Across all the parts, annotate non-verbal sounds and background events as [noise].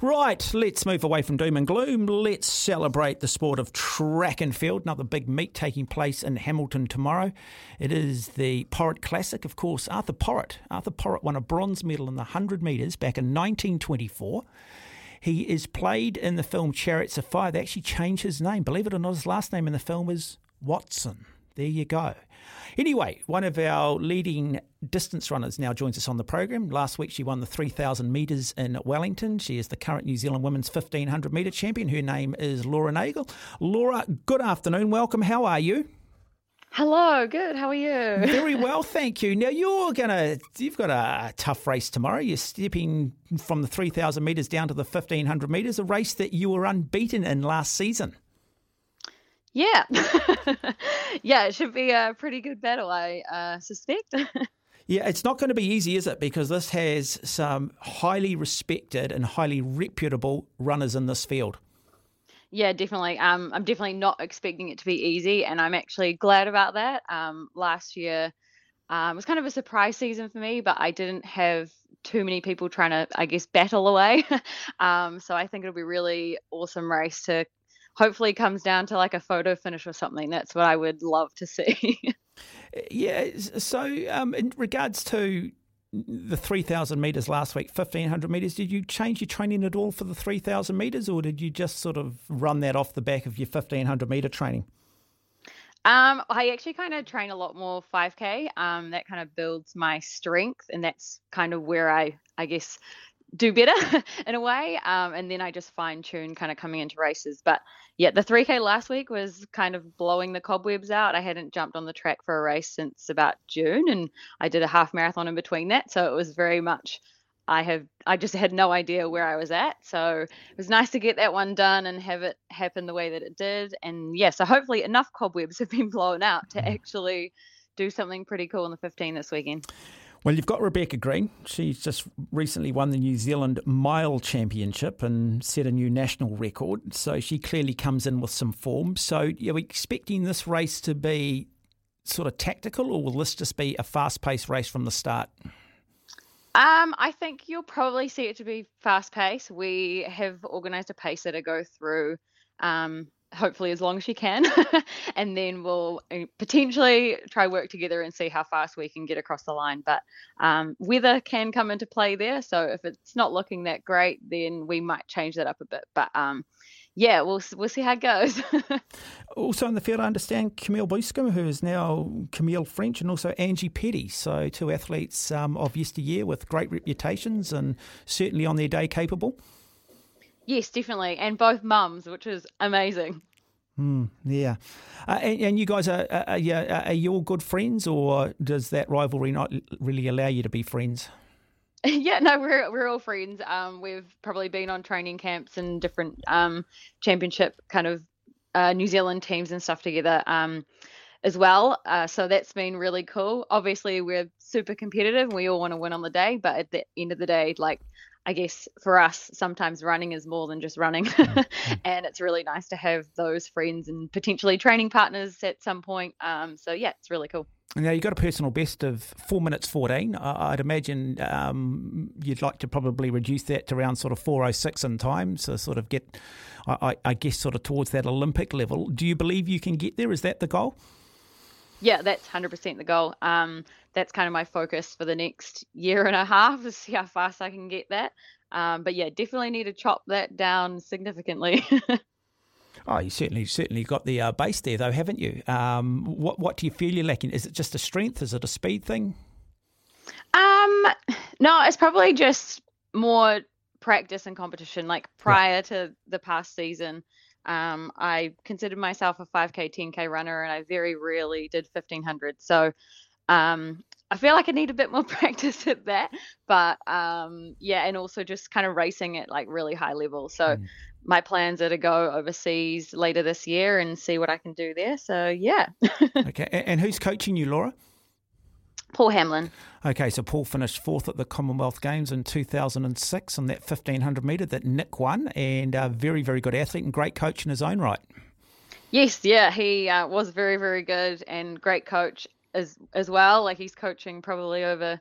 Right, let's move away from doom and gloom. Let's celebrate the sport of track and field. Another big meet taking place in Hamilton tomorrow. It is the Porritt Classic, of course. Arthur Porritt. Arthur Porritt won a bronze medal in the 100 metres back in 1924. He is played in the film Chariots of Fire. They actually changed his name. Believe it or not, his last name in the film is Watson. There you go. Anyway, one of our leading distance runners now joins us on the program. Last week she won the 3,000 metres in Wellington. She is the current New Zealand women's 1,500 metre champion. Her name is Laura Nagel. Laura, good afternoon. Welcome. How are you? Hello, good. How are you? Very [laughs] well, thank you. Now you're gonna, you've got a tough race tomorrow. You're stepping from the 3,000 metres down to the 1,500 metres, a race that you were unbeaten in last season. Yeah. [laughs] yeah, it should be a pretty good battle, I uh, suspect. [laughs] yeah, it's not going to be easy, is it? Because this has some highly respected and highly reputable runners in this field. Yeah, definitely. Um, I'm definitely not expecting it to be easy, and I'm actually glad about that. Um, last year um, was kind of a surprise season for me, but I didn't have too many people trying to, I guess, battle away. [laughs] um, so I think it'll be really awesome race to hopefully comes down to like a photo finish or something. That's what I would love to see. [laughs] yeah. So, um, in regards to the 3,000 metres last week, 1,500 metres, did you change your training at all for the 3,000 metres or did you just sort of run that off the back of your 1,500 metre training? Um, I actually kind of train a lot more 5K. Um, that kind of builds my strength, and that's kind of where I, I guess, do better [laughs] in a way. Um, and then I just fine tune kind of coming into races. But yeah, the 3K last week was kind of blowing the cobwebs out. I hadn't jumped on the track for a race since about June, and I did a half marathon in between that. So it was very much. I have I just had no idea where I was at. So it was nice to get that one done and have it happen the way that it did. And yeah, so hopefully enough cobwebs [laughs] have been blown out to mm. actually do something pretty cool in the 15 this weekend. Well, you've got Rebecca Green. She's just recently won the New Zealand Mile Championship and set a new national record. So she clearly comes in with some form. So you're expecting this race to be sort of tactical, or will this just be a fast paced race from the start? Um, I think you'll probably see it to be fast paced. We have organised a pacer to go through um, hopefully as long as she can [laughs] and then we'll uh, potentially try work together and see how fast we can get across the line but um, weather can come into play there so if it's not looking that great then we might change that up a bit but um, yeah, we'll we'll see how it goes. [laughs] also in the field, I understand Camille Buscomb, who is now Camille French, and also Angie Petty. So two athletes um, of yesteryear with great reputations and certainly on their day capable. Yes, definitely, and both mums, which is amazing. Mm, yeah, uh, and, and, you guys are, are, you, are you all good friends, or does that rivalry not really allow you to be friends? [laughs] yeah, no, we're we're all friends. Um, we've probably been on training camps and different um, championship kind of uh, New Zealand teams and stuff together. Um, as well. Uh, so that's been really cool. Obviously, we're super competitive. We all want to win on the day, but at the end of the day, like I guess for us, sometimes running is more than just running. Mm-hmm. [laughs] and it's really nice to have those friends and potentially training partners at some point. Um, so, yeah, it's really cool. Now, you got a personal best of four minutes 14. I'd imagine um, you'd like to probably reduce that to around sort of 406 in time. So, sort of get, I, I guess, sort of towards that Olympic level. Do you believe you can get there? Is that the goal? Yeah, that's 100% the goal. Um, that's kind of my focus for the next year and a half to see how fast I can get that. Um, but yeah, definitely need to chop that down significantly. [laughs] oh, you certainly certainly got the uh, base there, though, haven't you? Um, what what do you feel you're lacking? Is it just a strength? Is it a speed thing? Um, no, it's probably just more practice and competition. Like prior to the past season, um, I considered myself a 5K, 10K runner, and I very rarely did 1500. So um, I feel like I need a bit more [laughs] practice at that. But um, yeah, and also just kind of racing at like really high level. So mm. my plans are to go overseas later this year and see what I can do there. So yeah. [laughs] okay, and who's coaching you, Laura? Paul Hamblyn. Okay, so Paul finished fourth at the Commonwealth Games in 2006 on that 1500 metre that Nick won, and a very, very good athlete and great coach in his own right. Yes, yeah, he uh, was very, very good and great coach as as well. Like he's coaching probably over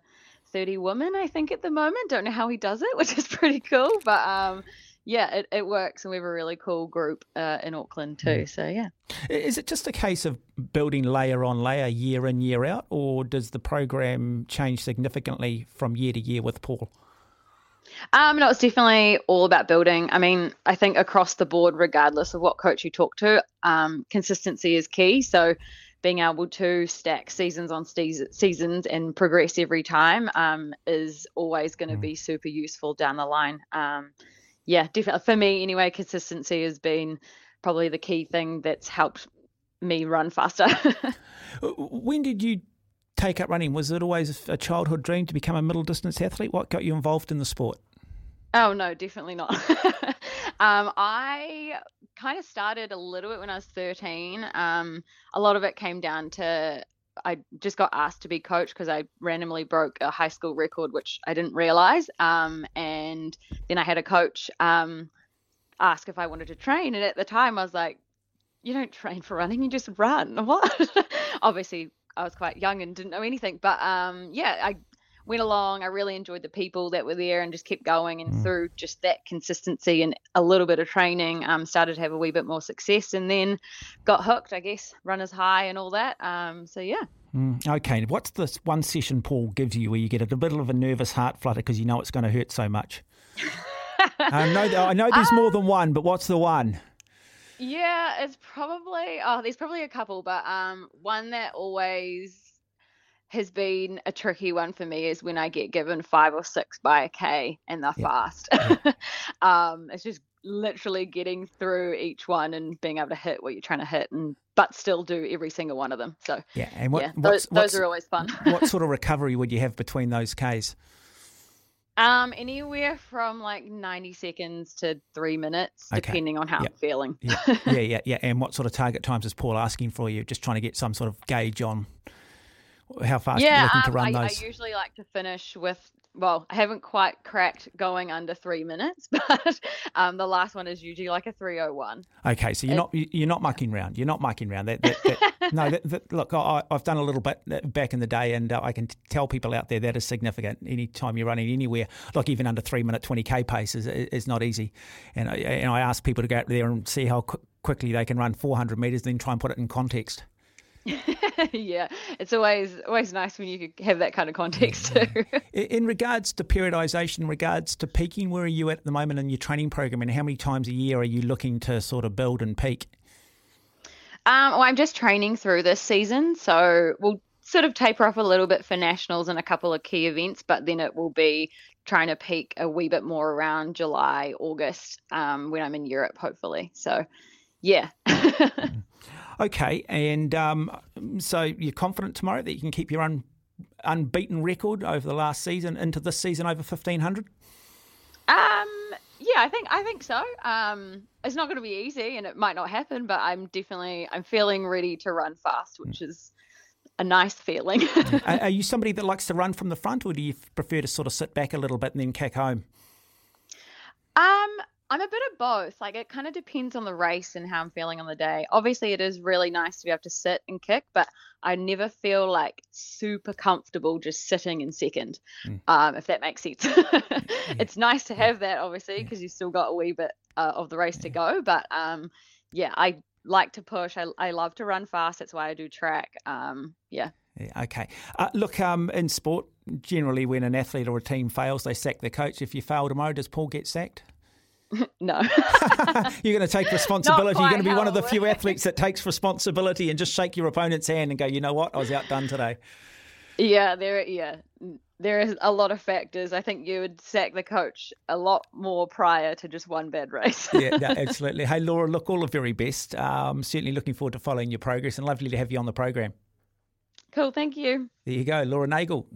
30 women, I think, at the moment. Don't know how he does it, [laughs] which is pretty cool. But um, yeah, it, it works, and we have a really cool group uh, in Auckland too. Mm. So yeah, is it just a case of building layer on layer, year in year out, or does the program change significantly from year to year with Paul? Um, no, it's definitely all about building. I mean, I think across the board, regardless of what coach you talk to, um, consistency is key. So being able to stack seasons on seasons and progress every time um, is always going to mm. be super useful down the line. Um, yeah, definitely for me anyway, consistency has been probably the key thing that's helped me run faster. [laughs] when did you take up running? Was it always a childhood dream to become a middle distance athlete? What got you involved in the sport? Oh no, definitely not. [laughs] um, I kind of started a little bit when I was 13. Um, a lot of it came down to I just got asked to be coach because I randomly broke a high school record, which I didn't realize. Um, and then I had a coach um, ask if I wanted to train. And at the time, I was like, you don't train for running, you just run. [laughs] What? Obviously, I was quite young and didn't know anything. But um, yeah, I went along. I really enjoyed the people that were there and just kept going. And mm. through just that consistency and a little bit of training, um, started to have a wee bit more success and then got hooked, I guess, runners high and all that. Um, so, yeah. Mm, okay. What's this one session Paul gives you where you get a little of a nervous heart flutter because you know it's going to hurt so much? [laughs] I know, I know there's um, more than one, but what's the one? Yeah, it's probably oh, there's probably a couple, but um, one that always has been a tricky one for me is when I get given five or six by a K and they're yeah. fast. [laughs] um, it's just literally getting through each one and being able to hit what you're trying to hit and but still do every single one of them. So yeah, and what, yeah, those, those are always fun. [laughs] what sort of [laughs] recovery would you have between those Ks? Um, anywhere from like 90 seconds to three minutes, okay. depending on how yep. I'm feeling. yeah. yeah, yeah, yeah. And what sort of target times is Paul asking for you? Just trying to get some sort of gauge on how fast yeah, you're looking um, to run I, those? I usually like to finish with well, I haven't quite cracked going under three minutes, [laughs] but um, the last one is usually like a 301. Okay, so you're it, not you're not mucking around. You're not mucking around. That, that, that [laughs] no, look, I, have done a little bit uh, back in the day, and uh, I can tell people out there that is significant. Anytime you're running anywhere, like even under three minute 20k pace is, is not easy. And I, and I ask people to go out there and see how qu- quickly they can run 400 meters, then try and put it in context. [laughs] [laughs] yeah, it's always always nice when you have that kind of context too. [laughs] in regards to periodization, in regards to peaking, where are you at the moment in your training program, and how many times a year are you looking to sort of build and peak? Um, well, I'm just training through this season, so we'll sort of taper off a little bit for nationals and a couple of key events, but then it will be trying to peak a wee bit more around July, August, um, when I'm in Europe, hopefully. So, yeah. [laughs] Okay, and um, so you're confident tomorrow that you can keep your un, unbeaten record over the last season into this season over 1500? Um, yeah, I think I think so. Um, it's not going to be easy, and it might not happen, but I'm definitely I'm feeling ready to run fast, which is a nice feeling. [laughs] are, are you somebody that likes to run from the front, or do you prefer to sort of sit back a little bit and then kick home? I'm a bit of both. Like it kind of depends on the race and how I'm feeling on the day. Obviously, it is really nice to be able to sit and kick, but I never feel like super comfortable just sitting in second, mm. um, if that makes sense. [laughs] It's nice to have that, obviously, because you've still got a wee bit uh, of the race to go. But um, yeah, I like to push. I, I love to run fast. That's why I do track. Um, yeah. Yeah, okay. Uh, look, um, in sport, generally when an athlete or a team fails, they sack their coach. If you fail tomorrow, does Paul get sacked? [laughs] no. [laughs] You're going to take [laughs] responsibility. You're going to be one of the few athletes that takes responsibility and just shake your opponent's hand and go, you know what, I was outdone today. Yeah, there. Yeah, there is a lot of factors. I think you would sack the coach a lot more prior to just one bad race. yeah, no, absolutely. Hey, Laura, look, all the very best. Um, certainly looking forward to following your progress and lovely to have you on the program. Cool. Thank you. There you go, Laura Nagel.